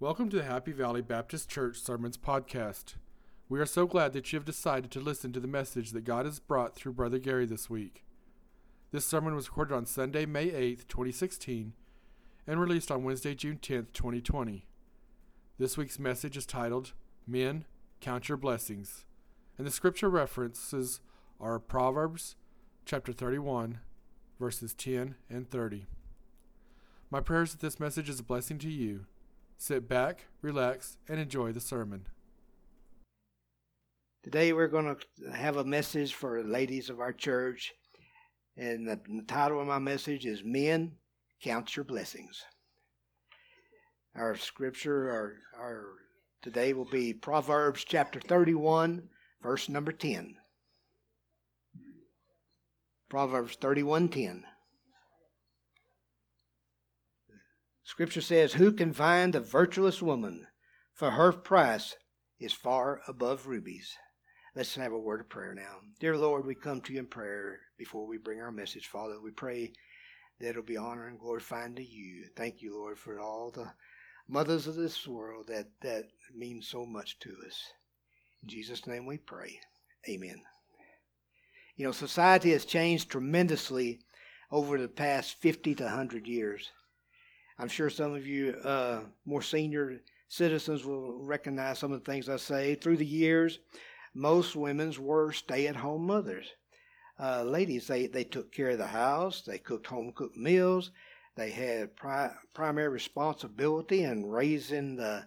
Welcome to the Happy Valley Baptist Church Sermons Podcast. We are so glad that you have decided to listen to the message that God has brought through Brother Gary this week. This sermon was recorded on Sunday, May 8th, 2016, and released on Wednesday, June 10th, 2020. This week's message is titled, Men, Count Your Blessings, and the scripture references are Proverbs chapter 31, verses 10 and 30. My prayer is that this message is a blessing to you. Sit back, relax, and enjoy the sermon. Today we're going to have a message for the ladies of our church, and the, title of my message is Men Count Your Blessings. Our scripture, our, our today will be Proverbs chapter 31, verse number 10. Proverbs 31:10. Scripture says, Who can find a virtuous woman? For her price is far above rubies. Let's have a word of prayer now. Dear Lord, we come to you in prayer before we bring our message. Father, we pray that it'll be honor and glorifying to you. Thank you, Lord, for all the mothers of this world that, that mean so much to us. In Jesus' name we pray. Amen. You know, society has changed tremendously over the past 50 to 100 years. I'm sure some of you uh, more senior citizens will recognize some of the things I say. Through the years, most women were stay at home mothers. Uh, ladies, they, they took care of the house, they cooked home cooked meals, they had pri- primary responsibility in raising the,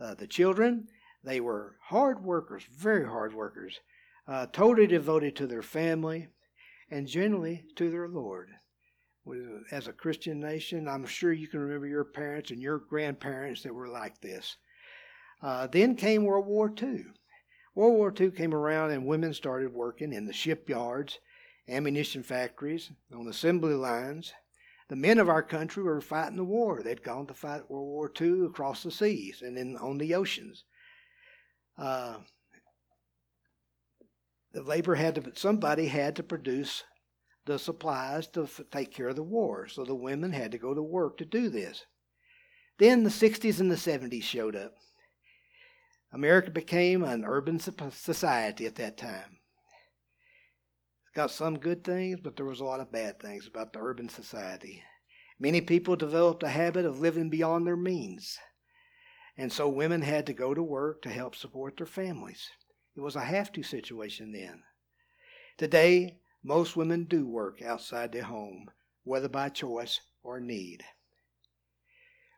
uh, the children. They were hard workers, very hard workers, uh, totally devoted to their family and generally to their Lord as a Christian nation. I'm sure you can remember your parents and your grandparents that were like this. Uh, then came World War II. World War II came around and women started working in the shipyards, ammunition factories, on assembly lines. The men of our country were fighting the war. They'd gone to fight World War II across the seas and then on the oceans. Uh, the labor had to, somebody had to produce the supplies to f- take care of the war. So the women had to go to work to do this. Then the 60s and the 70s showed up. America became an urban society at that time. It's got some good things, but there was a lot of bad things about the urban society. Many people developed a habit of living beyond their means. And so women had to go to work to help support their families. It was a have to situation then. Today, most women do work outside their home, whether by choice or need.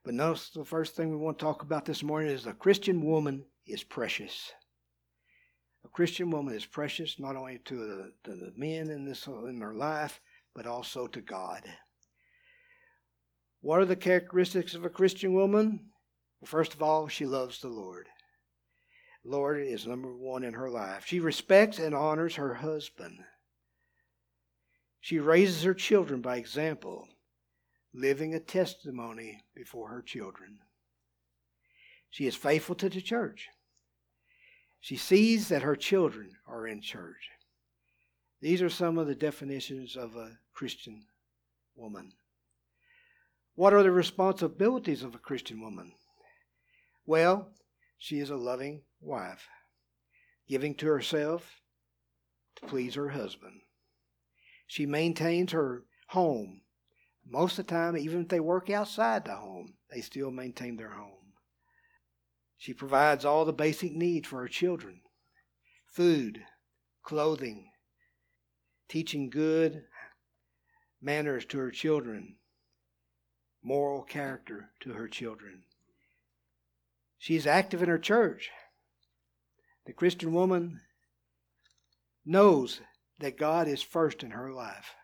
But notice the first thing we want to talk about this morning is a Christian woman is precious. A Christian woman is precious not only to the, to the men in, this, in their life, but also to God. What are the characteristics of a Christian woman? Well, first of all, she loves the Lord. Lord is number one in her life. She respects and honors her husband. She raises her children by example, living a testimony before her children. She is faithful to the church. She sees that her children are in church. These are some of the definitions of a Christian woman. What are the responsibilities of a Christian woman? Well, she is a loving wife, giving to herself to please her husband. She maintains her home. Most of the time, even if they work outside the home, they still maintain their home. She provides all the basic needs for her children food, clothing, teaching good manners to her children, moral character to her children. She's active in her church. The Christian woman knows that God is first in her life,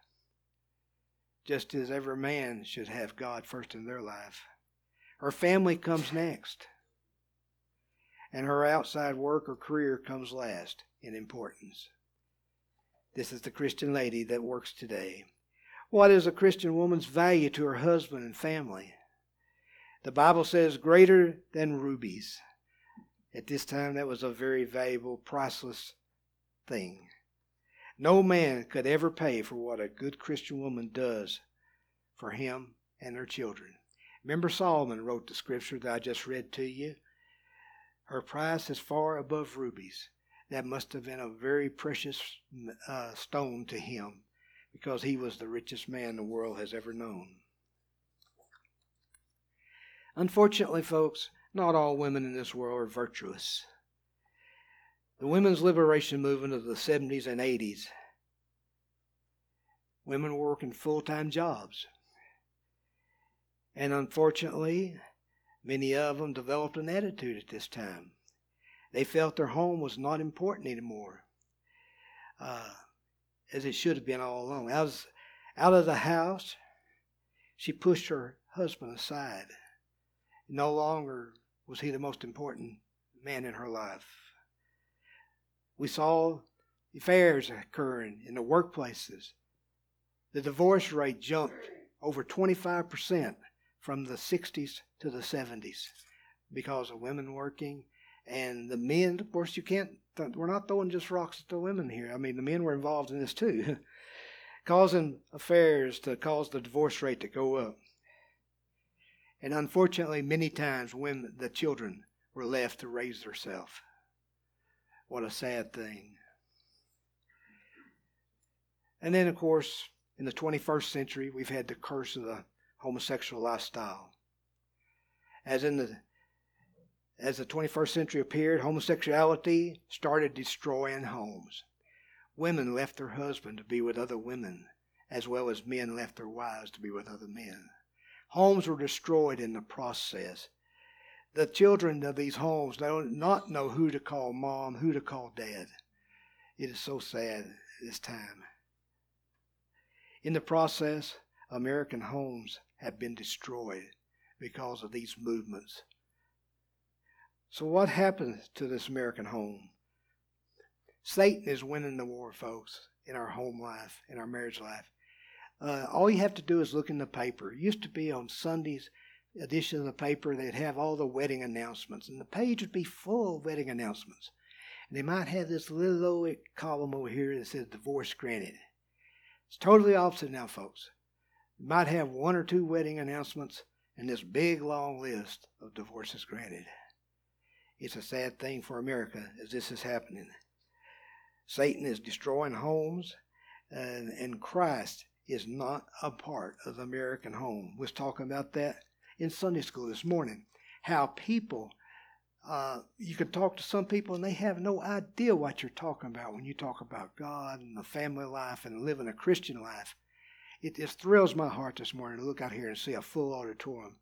just as every man should have God first in their life. Her family comes next, and her outside work or career comes last in importance. This is the Christian lady that works today. What is a Christian woman's value to her husband and family? The Bible says, greater than rubies. At this time, that was a very valuable, priceless thing. No man could ever pay for what a good Christian woman does for him and their children. Remember, Solomon wrote the scripture that I just read to you? Her price is far above rubies. That must have been a very precious uh, stone to him because he was the richest man the world has ever known. Unfortunately, folks, not all women in this world are virtuous. The women's liberation movement of the 70s and 80s, women were working full time jobs. And unfortunately, many of them developed an attitude at this time. They felt their home was not important anymore, uh, as it should have been all along. Out of, out of the house, she pushed her husband aside. No longer was he the most important man in her life. We saw affairs occurring in the workplaces. The divorce rate jumped over 25% from the 60s to the 70s because of women working and the men, of course, you can't, we're not throwing just rocks at the women here. I mean, the men were involved in this too, causing affairs to cause the divorce rate to go up. And unfortunately, many times women, the children were left to raise themselves. What a sad thing. And then, of course, in the 21st century, we've had the curse of the homosexual lifestyle. As in the as the 21st century appeared, homosexuality started destroying homes. Women left their husband to be with other women, as well as men left their wives to be with other men. Homes were destroyed in the process. The children of these homes do not know who to call mom, who to call dad. It is so sad this time. In the process, American homes have been destroyed because of these movements so, what happens to this American home? Satan is winning the war, folks, in our home life, in our marriage life. Uh, all you have to do is look in the paper. It used to be on Sunday's edition of the paper, they'd have all the wedding announcements, and the page would be full of wedding announcements. And they might have this little old column over here that says divorce granted. It's totally opposite now, folks. You might have one or two wedding announcements and this big long list of divorces granted. It's a sad thing for America as this is happening. Satan is destroying homes, and, and Christ is not a part of the American home. We was talking about that in Sunday school this morning. How people, uh, you can talk to some people and they have no idea what you're talking about when you talk about God and the family life and living a Christian life. It just thrills my heart this morning to look out here and see a full auditorium.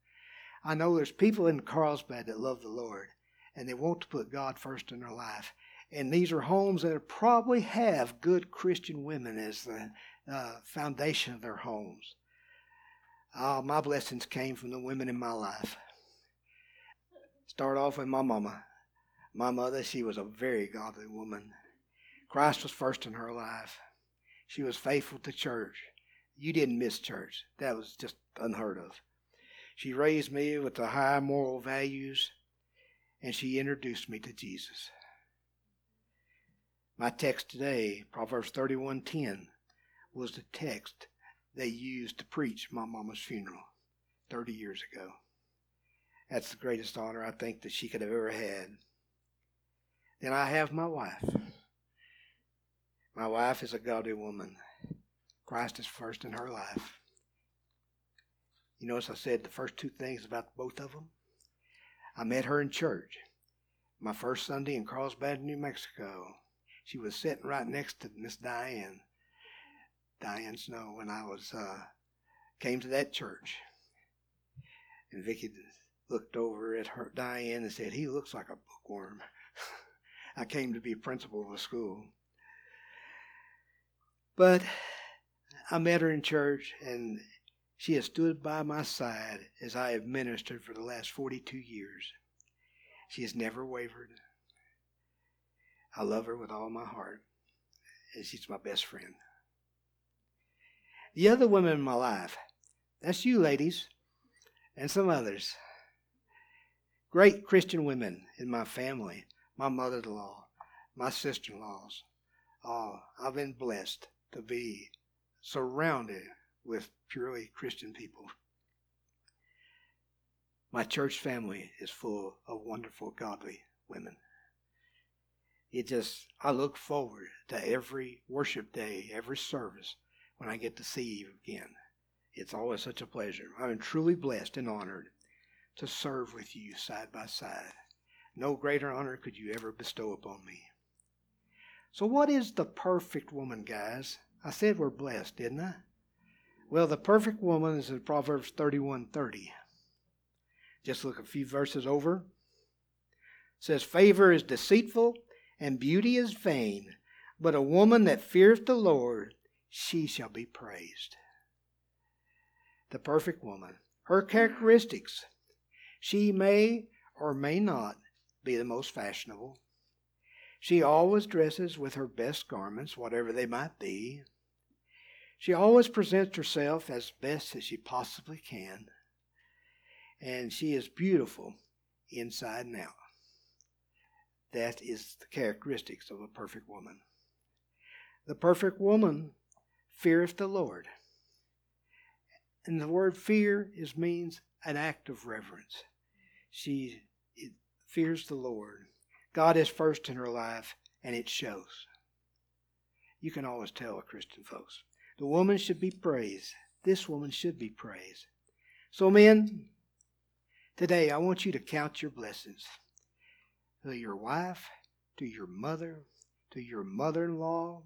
I know there's people in Carlsbad that love the Lord and they want to put God first in their life. And these are homes that probably have good Christian women as the uh, foundation of their homes. Uh, my blessings came from the women in my life. Start off with my mama. My mother, she was a very godly woman. Christ was first in her life. She was faithful to church. You didn't miss church. That was just unheard of. She raised me with the high moral values and she introduced me to Jesus. My text today, Proverbs 31:10, was the text they used to preach my mama's funeral 30 years ago. That's the greatest honor I think that she could have ever had. Then I have my wife. My wife is a godly woman. Christ is first in her life. You notice I said the first two things about both of them? I met her in church. My first Sunday in Carlsbad, New Mexico. She was sitting right next to Miss Diane, Diane Snow, when I was uh, came to that church. And Vicki looked over at her Diane and said, "He looks like a bookworm." I came to be principal of a school. But I met her in church, and she has stood by my side as I have ministered for the last 42 years. She has never wavered. I love her with all my heart, and she's my best friend. The other women in my life, that's you ladies, and some others. Great Christian women in my family, my mother in law, my sister in laws. Oh, I've been blessed to be surrounded with purely Christian people. My church family is full of wonderful, godly women. It just, I look forward to every worship day, every service when I get to see you again. It's always such a pleasure. I'm truly blessed and honored to serve with you side by side. No greater honor could you ever bestow upon me. So, what is the perfect woman, guys? I said we're blessed, didn't I? Well, the perfect woman is in Proverbs 31:30. Just look a few verses over. It says, Favor is deceitful and beauty is vain, but a woman that feareth the Lord, she shall be praised. The perfect woman. Her characteristics. She may or may not be the most fashionable. She always dresses with her best garments, whatever they might be. She always presents herself as best as she possibly can. And she is beautiful inside and out. That is the characteristics of a perfect woman. The perfect woman feareth the Lord. And the word fear is means an act of reverence. She fears the Lord. God is first in her life, and it shows. You can always tell a Christian folks. The woman should be praised. This woman should be praised. So, men, today I want you to count your blessings to your wife, to your mother, to your mother in law.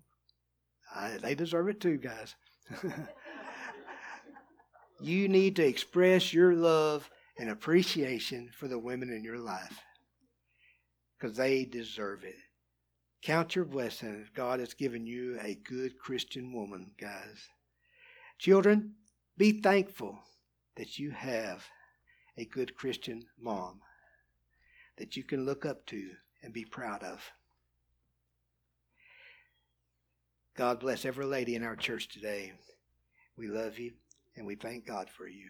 They deserve it too, guys. you need to express your love and appreciation for the women in your life because they deserve it. Count your blessings. God has given you a good Christian woman, guys. Children, be thankful that you have a good Christian mom that you can look up to and be proud of. God bless every lady in our church today. We love you and we thank God for you.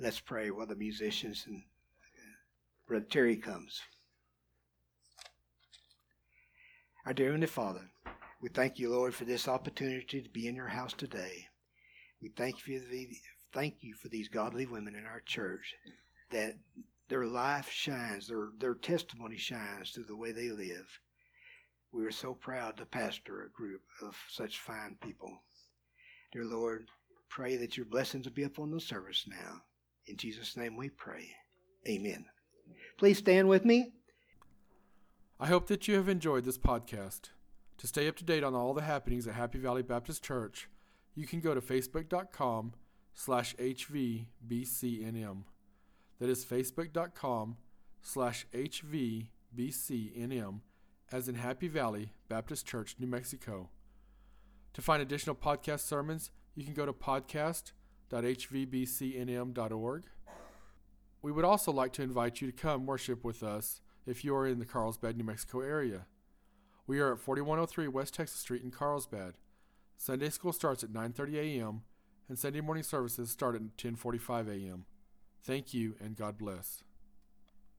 Let's pray while the musicians and uh, Brother Terry comes. Our dear Heavenly Father, we thank you, Lord, for this opportunity to be in your house today. We thank you for, the, thank you for these godly women in our church that their life shines, their, their testimony shines through the way they live. We are so proud to pastor a group of such fine people. Dear Lord, pray that your blessings will be upon the service now. In Jesus' name we pray. Amen. Please stand with me. I hope that you have enjoyed this podcast. To stay up to date on all the happenings at Happy Valley Baptist Church, you can go to facebook.com slash hvbcnm. That is facebook.com slash hvbcnm, as in Happy Valley Baptist Church, New Mexico. To find additional podcast sermons, you can go to podcast.hvbcnm.org. We would also like to invite you to come worship with us if you are in the Carlsbad, New Mexico area. We are at 4103 West Texas Street in Carlsbad. Sunday school starts at 9:30 a.m. and Sunday morning services start at 10:45 a.m. Thank you and God bless.